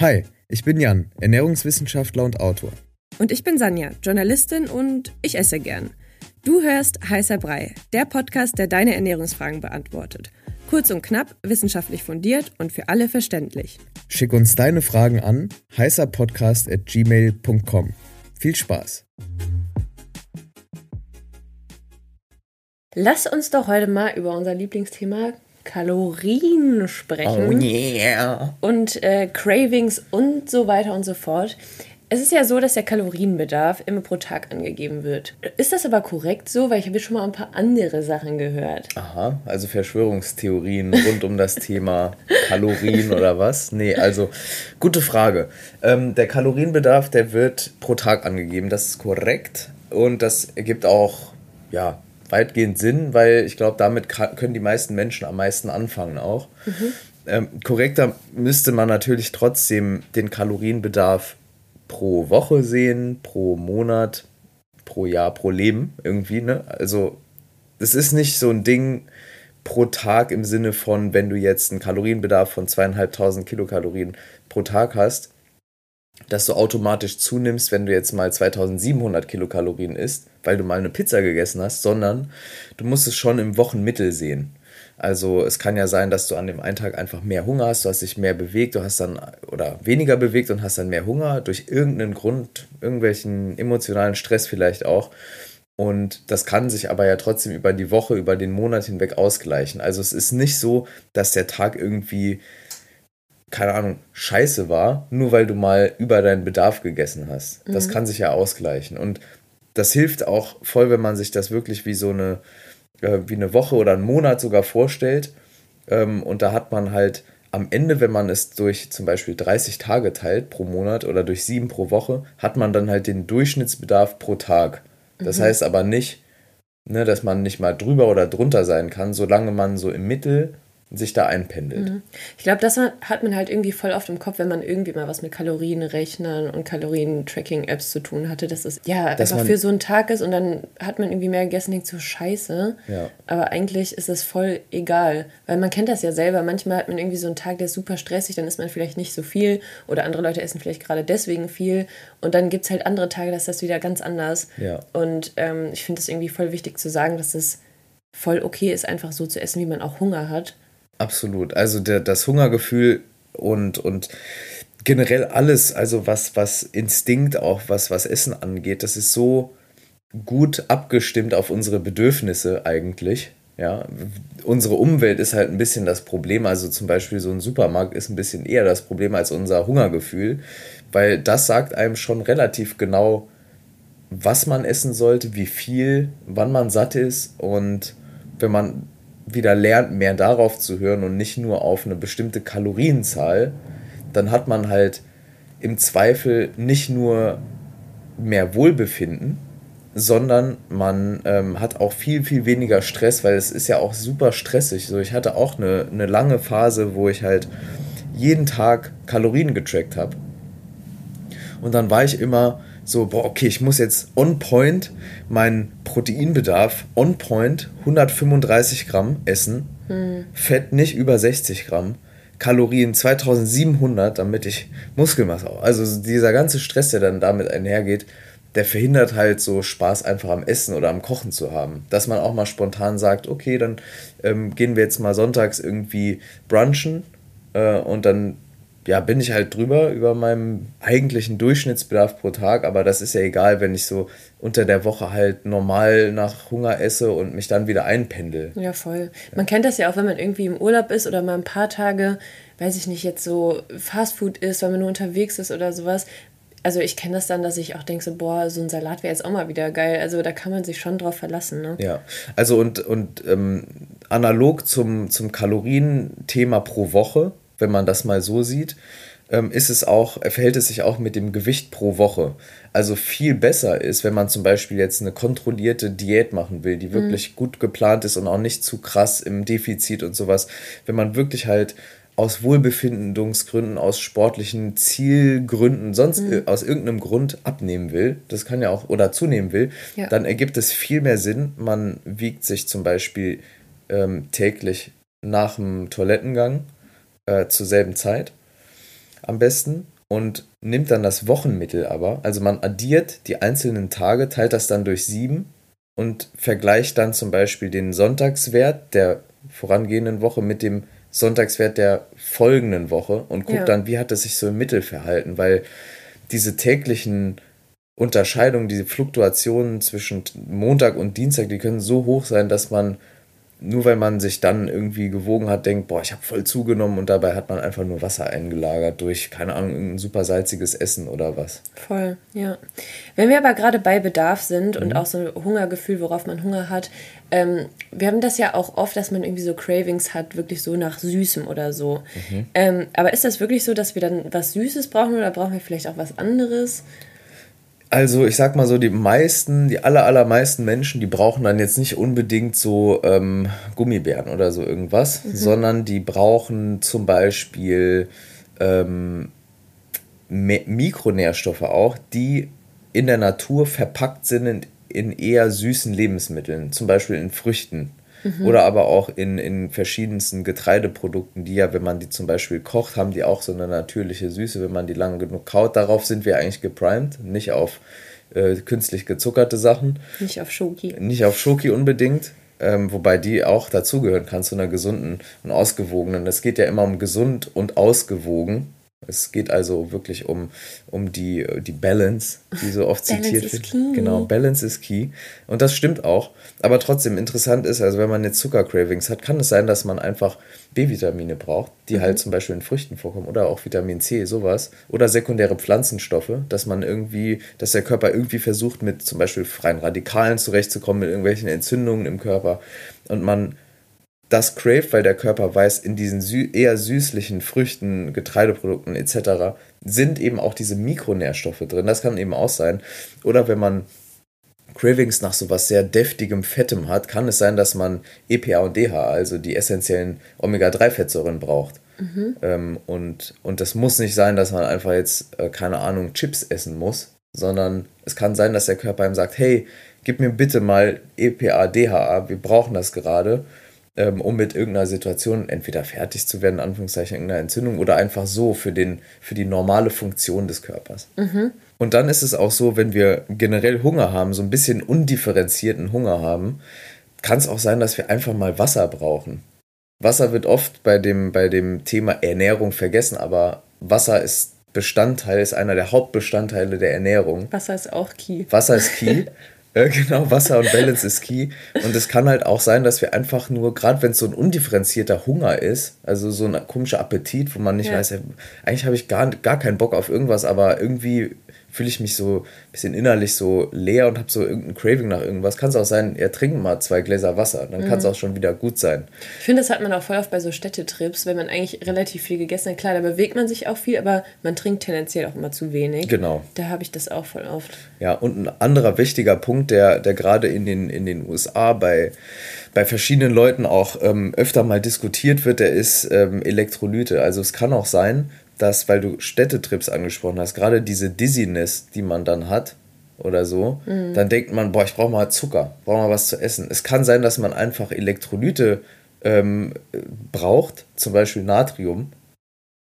Hi, ich bin Jan, Ernährungswissenschaftler und Autor. Und ich bin Sanja, Journalistin und ich esse gern. Du hörst Heißer Brei, der Podcast, der deine Ernährungsfragen beantwortet. Kurz und knapp, wissenschaftlich fundiert und für alle verständlich. Schick uns deine Fragen an heißerpodcast.gmail.com. Viel Spaß! Lass uns doch heute mal über unser Lieblingsthema Kalorien sprechen. Oh yeah. Und äh, Cravings und so weiter und so fort. Es ist ja so, dass der Kalorienbedarf immer pro Tag angegeben wird. Ist das aber korrekt so? Weil ich habe schon mal ein paar andere Sachen gehört. Aha, also Verschwörungstheorien rund um das Thema Kalorien oder was? Nee, also gute Frage. Ähm, der Kalorienbedarf, der wird pro Tag angegeben, das ist korrekt. Und das ergibt auch, ja, weitgehend Sinn, weil ich glaube, damit können die meisten Menschen am meisten anfangen auch. Mhm. Ähm, korrekter müsste man natürlich trotzdem den Kalorienbedarf pro Woche sehen, pro Monat, pro Jahr, pro Leben irgendwie. Ne? Also es ist nicht so ein Ding pro Tag im Sinne von, wenn du jetzt einen Kalorienbedarf von zweieinhalbtausend Kilokalorien pro Tag hast, dass du automatisch zunimmst, wenn du jetzt mal 2700 Kilokalorien isst, weil du mal eine Pizza gegessen hast, sondern du musst es schon im Wochenmittel sehen. Also es kann ja sein, dass du an dem einen Tag einfach mehr Hunger hast, du hast dich mehr bewegt, du hast dann oder weniger bewegt und hast dann mehr Hunger durch irgendeinen Grund, irgendwelchen emotionalen Stress vielleicht auch. Und das kann sich aber ja trotzdem über die Woche, über den Monat hinweg ausgleichen. Also es ist nicht so, dass der Tag irgendwie keine Ahnung, scheiße war, nur weil du mal über deinen Bedarf gegessen hast. Das mhm. kann sich ja ausgleichen. Und das hilft auch voll, wenn man sich das wirklich wie so eine, äh, wie eine Woche oder einen Monat sogar vorstellt. Ähm, und da hat man halt am Ende, wenn man es durch zum Beispiel 30 Tage teilt pro Monat oder durch sieben pro Woche, hat man dann halt den Durchschnittsbedarf pro Tag. Das mhm. heißt aber nicht, ne, dass man nicht mal drüber oder drunter sein kann, solange man so im Mittel sich da einpendelt. Mhm. Ich glaube, das hat man halt irgendwie voll oft im Kopf, wenn man irgendwie mal was mit Kalorienrechnern und Kalorien-Tracking-Apps zu tun hatte, dass es ja dass einfach für so einen Tag ist und dann hat man irgendwie mehr gegessen denkt so scheiße. Ja. Aber eigentlich ist es voll egal, weil man kennt das ja selber. Manchmal hat man irgendwie so einen Tag, der ist super stressig, dann isst man vielleicht nicht so viel oder andere Leute essen vielleicht gerade deswegen viel und dann gibt es halt andere Tage, da ist das wieder ganz anders. Ja. Und ähm, ich finde es irgendwie voll wichtig zu sagen, dass es voll okay ist, einfach so zu essen, wie man auch Hunger hat Absolut. Also der, das Hungergefühl und, und generell alles, also was, was Instinkt auch, was, was Essen angeht, das ist so gut abgestimmt auf unsere Bedürfnisse eigentlich. Ja, unsere Umwelt ist halt ein bisschen das Problem. Also zum Beispiel so ein Supermarkt ist ein bisschen eher das Problem als unser Hungergefühl, weil das sagt einem schon relativ genau, was man essen sollte, wie viel, wann man satt ist und wenn man wieder lernt, mehr darauf zu hören und nicht nur auf eine bestimmte Kalorienzahl, dann hat man halt im Zweifel nicht nur mehr Wohlbefinden, sondern man ähm, hat auch viel, viel weniger Stress, weil es ist ja auch super stressig. So, ich hatte auch eine, eine lange Phase, wo ich halt jeden Tag Kalorien getrackt habe. Und dann war ich immer so, boah, okay, ich muss jetzt on point meinen Proteinbedarf on point 135 Gramm essen, hm. Fett nicht über 60 Gramm, Kalorien 2700, damit ich Muskelmasse habe. Also dieser ganze Stress, der dann damit einhergeht, der verhindert halt so Spaß einfach am Essen oder am Kochen zu haben. Dass man auch mal spontan sagt, okay, dann ähm, gehen wir jetzt mal sonntags irgendwie brunchen äh, und dann ja, bin ich halt drüber über meinem eigentlichen Durchschnittsbedarf pro Tag, aber das ist ja egal, wenn ich so unter der Woche halt normal nach Hunger esse und mich dann wieder einpendel. Ja, voll. Man kennt das ja auch, wenn man irgendwie im Urlaub ist oder mal ein paar Tage, weiß ich nicht, jetzt so Fastfood isst, weil man nur unterwegs ist oder sowas. Also ich kenne das dann, dass ich auch denke, so, boah, so ein Salat wäre jetzt auch mal wieder geil. Also da kann man sich schon drauf verlassen. Ne? Ja, also und, und ähm, analog zum, zum Kalorienthema pro Woche wenn man das mal so sieht, ähm, ist es auch, verhält es sich auch mit dem Gewicht pro Woche. Also viel besser ist, wenn man zum Beispiel jetzt eine kontrollierte Diät machen will, die mhm. wirklich mhm. gut geplant ist und auch nicht zu krass im Defizit und sowas. Wenn man wirklich halt aus Wohlbefindungsgründen, aus sportlichen Zielgründen, sonst mhm. aus irgendeinem Grund abnehmen will, das kann ja auch, oder zunehmen will, ja. dann ergibt es viel mehr Sinn. Man wiegt sich zum Beispiel ähm, täglich nach dem Toilettengang äh, zur selben Zeit. am besten und nimmt dann das Wochenmittel aber. Also man addiert die einzelnen Tage, teilt das dann durch sieben und vergleicht dann zum Beispiel den Sonntagswert der vorangehenden Woche mit dem Sonntagswert der folgenden Woche und guckt ja. dann, wie hat es sich so im Mittel verhalten, weil diese täglichen Unterscheidungen, diese Fluktuationen zwischen Montag und Dienstag, die können so hoch sein, dass man nur weil man sich dann irgendwie gewogen hat, denkt, boah, ich habe voll zugenommen und dabei hat man einfach nur Wasser eingelagert durch, keine Ahnung, ein super salziges Essen oder was. Voll, ja. Wenn wir aber gerade bei Bedarf sind mhm. und auch so ein Hungergefühl, worauf man Hunger hat, ähm, wir haben das ja auch oft, dass man irgendwie so Cravings hat, wirklich so nach Süßem oder so. Mhm. Ähm, aber ist das wirklich so, dass wir dann was Süßes brauchen oder brauchen wir vielleicht auch was anderes? Also ich sag mal so, die meisten, die aller, allermeisten Menschen, die brauchen dann jetzt nicht unbedingt so ähm, Gummibären oder so irgendwas, mhm. sondern die brauchen zum Beispiel ähm, Mikronährstoffe auch, die in der Natur verpackt sind in, in eher süßen Lebensmitteln, zum Beispiel in Früchten. Mhm. Oder aber auch in, in verschiedensten Getreideprodukten, die ja, wenn man die zum Beispiel kocht, haben die auch so eine natürliche Süße, wenn man die lange genug kaut. Darauf sind wir eigentlich geprimed, nicht auf äh, künstlich gezuckerte Sachen. Nicht auf Schoki. Nicht auf Schoki unbedingt. Ähm, wobei die auch dazugehören kann zu einer gesunden und ausgewogenen. Es geht ja immer um gesund und ausgewogen. Es geht also wirklich um, um die, die Balance, die so oft zitiert wird. Genau, Balance is key. Und das stimmt auch. Aber trotzdem interessant ist, also wenn man jetzt Zuckercravings hat, kann es sein, dass man einfach B-Vitamine braucht, die mhm. halt zum Beispiel in Früchten vorkommen oder auch Vitamin C, sowas. Oder sekundäre Pflanzenstoffe, dass man irgendwie, dass der Körper irgendwie versucht, mit zum Beispiel freien Radikalen zurechtzukommen, mit irgendwelchen Entzündungen im Körper. Und man das crave, weil der Körper weiß, in diesen sü eher süßlichen Früchten, Getreideprodukten etc. sind eben auch diese Mikronährstoffe drin. Das kann eben auch sein. Oder wenn man Cravings nach sowas sehr deftigem Fettem hat, kann es sein, dass man EPA und DHA, also die essentiellen Omega-3-Fettsäuren braucht. Mhm. Ähm, und, und das muss nicht sein, dass man einfach jetzt, äh, keine Ahnung, Chips essen muss, sondern es kann sein, dass der Körper ihm sagt, hey, gib mir bitte mal EPA, DHA, wir brauchen das gerade ähm, um mit irgendeiner Situation entweder fertig zu werden, in Anführungszeichen irgendeiner Entzündung, oder einfach so für, den, für die normale Funktion des Körpers. Mhm. Und dann ist es auch so, wenn wir generell Hunger haben, so ein bisschen undifferenzierten Hunger haben, kann es auch sein, dass wir einfach mal Wasser brauchen. Wasser wird oft bei dem, bei dem Thema Ernährung vergessen, aber Wasser ist Bestandteil, ist einer der Hauptbestandteile der Ernährung. Wasser ist auch key. Wasser ist key. Äh, genau, Wasser und Balance ist key. Und es kann halt auch sein, dass wir einfach nur, gerade wenn es so ein undifferenzierter Hunger ist, also so ein komischer Appetit, wo man nicht ja. weiß, eigentlich habe ich gar, gar keinen Bock auf irgendwas, aber irgendwie fühle ich mich so ein bisschen innerlich so leer und habe so irgendein Craving nach irgendwas. Kann es auch sein, er trinkt mal zwei Gläser Wasser, dann kann es mhm. auch schon wieder gut sein. Ich finde, das hat man auch voll oft bei so Städtetrips, wenn man eigentlich relativ viel gegessen hat. Klar, da bewegt man sich auch viel, aber man trinkt tendenziell auch immer zu wenig. Genau. Da habe ich das auch voll oft. Ja, und ein anderer wichtiger Punkt, der, der gerade in den, in den USA bei bei verschiedenen Leuten auch ähm, öfter mal diskutiert wird, der ist ähm, Elektrolyte. Also es kann auch sein, dass, weil du Städtetrips angesprochen hast, gerade diese Dizziness, die man dann hat oder so, mhm. dann denkt man, boah, ich brauche mal Zucker, brauche mal was zu essen. Es kann sein, dass man einfach Elektrolyte ähm, braucht, zum Beispiel Natrium.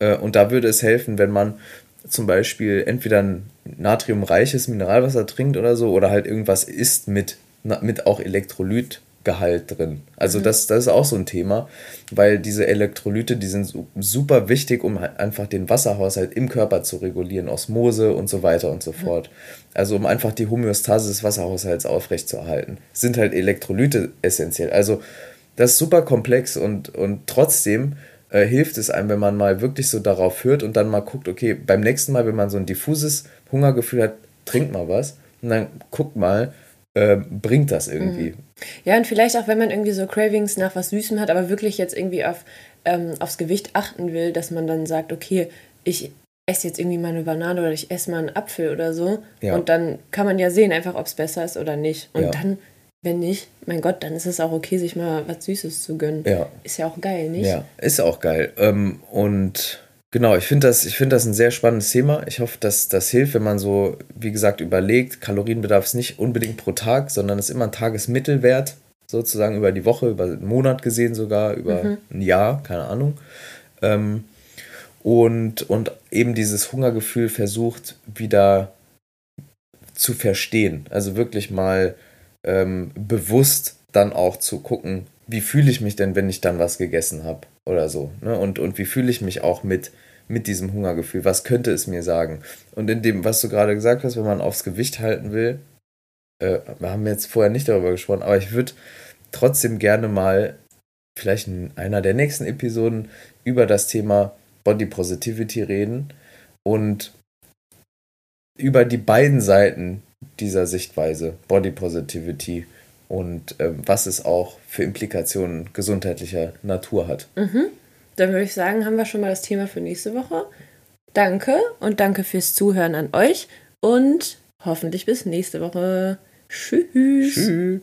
Äh, und da würde es helfen, wenn man zum Beispiel entweder ein natriumreiches Mineralwasser trinkt oder so, oder halt irgendwas isst mit, mit auch Elektrolyt Gehalt drin. Also mhm. das, das ist auch so ein Thema, weil diese Elektrolyte, die sind super wichtig, um halt einfach den Wasserhaushalt im Körper zu regulieren, Osmose und so weiter und so fort. Also um einfach die Homöostase des Wasserhaushalts aufrechtzuerhalten, sind halt Elektrolyte essentiell. Also das ist super komplex und, und trotzdem äh, hilft es einem, wenn man mal wirklich so darauf hört und dann mal guckt, okay, beim nächsten Mal, wenn man so ein diffuses Hungergefühl hat, trinkt mal was und dann guckt mal, äh, bringt das irgendwie. Mhm. Ja, und vielleicht auch, wenn man irgendwie so Cravings nach was Süßem hat, aber wirklich jetzt irgendwie auf, ähm, aufs Gewicht achten will, dass man dann sagt, okay, ich esse jetzt irgendwie mal eine Banane oder ich esse mal einen Apfel oder so. Ja. Und dann kann man ja sehen, einfach, ob es besser ist oder nicht. Und ja. dann, wenn nicht, mein Gott, dann ist es auch okay, sich mal was Süßes zu gönnen. Ja. Ist ja auch geil, nicht? Ja, ist auch geil. Ähm, und Genau, ich finde das, find das ein sehr spannendes Thema. Ich hoffe, dass das hilft, wenn man so, wie gesagt, überlegt, Kalorienbedarf ist nicht unbedingt pro Tag, sondern ist immer ein Tagesmittelwert, sozusagen über die Woche, über einen Monat gesehen sogar, über mhm. ein Jahr, keine Ahnung. Ähm, und, und eben dieses Hungergefühl versucht wieder zu verstehen. Also wirklich mal ähm, bewusst dann auch zu gucken, wie fühle ich mich denn, wenn ich dann was gegessen habe oder so. Ne? Und, und wie fühle ich mich auch mit, mit diesem Hungergefühl? Was könnte es mir sagen? Und in dem, was du gerade gesagt hast, wenn man aufs Gewicht halten will, äh, wir haben jetzt vorher nicht darüber gesprochen, aber ich würde trotzdem gerne mal vielleicht in einer der nächsten Episoden über das Thema Body Positivity reden und über die beiden Seiten dieser Sichtweise, Body Positivity und äh, was es auch für Implikationen gesundheitlicher Natur hat. Mhm. Dann würde ich sagen, haben wir schon mal das Thema für nächste Woche. Danke und danke fürs Zuhören an euch und hoffentlich bis nächste Woche. Tschüss. Tschüss.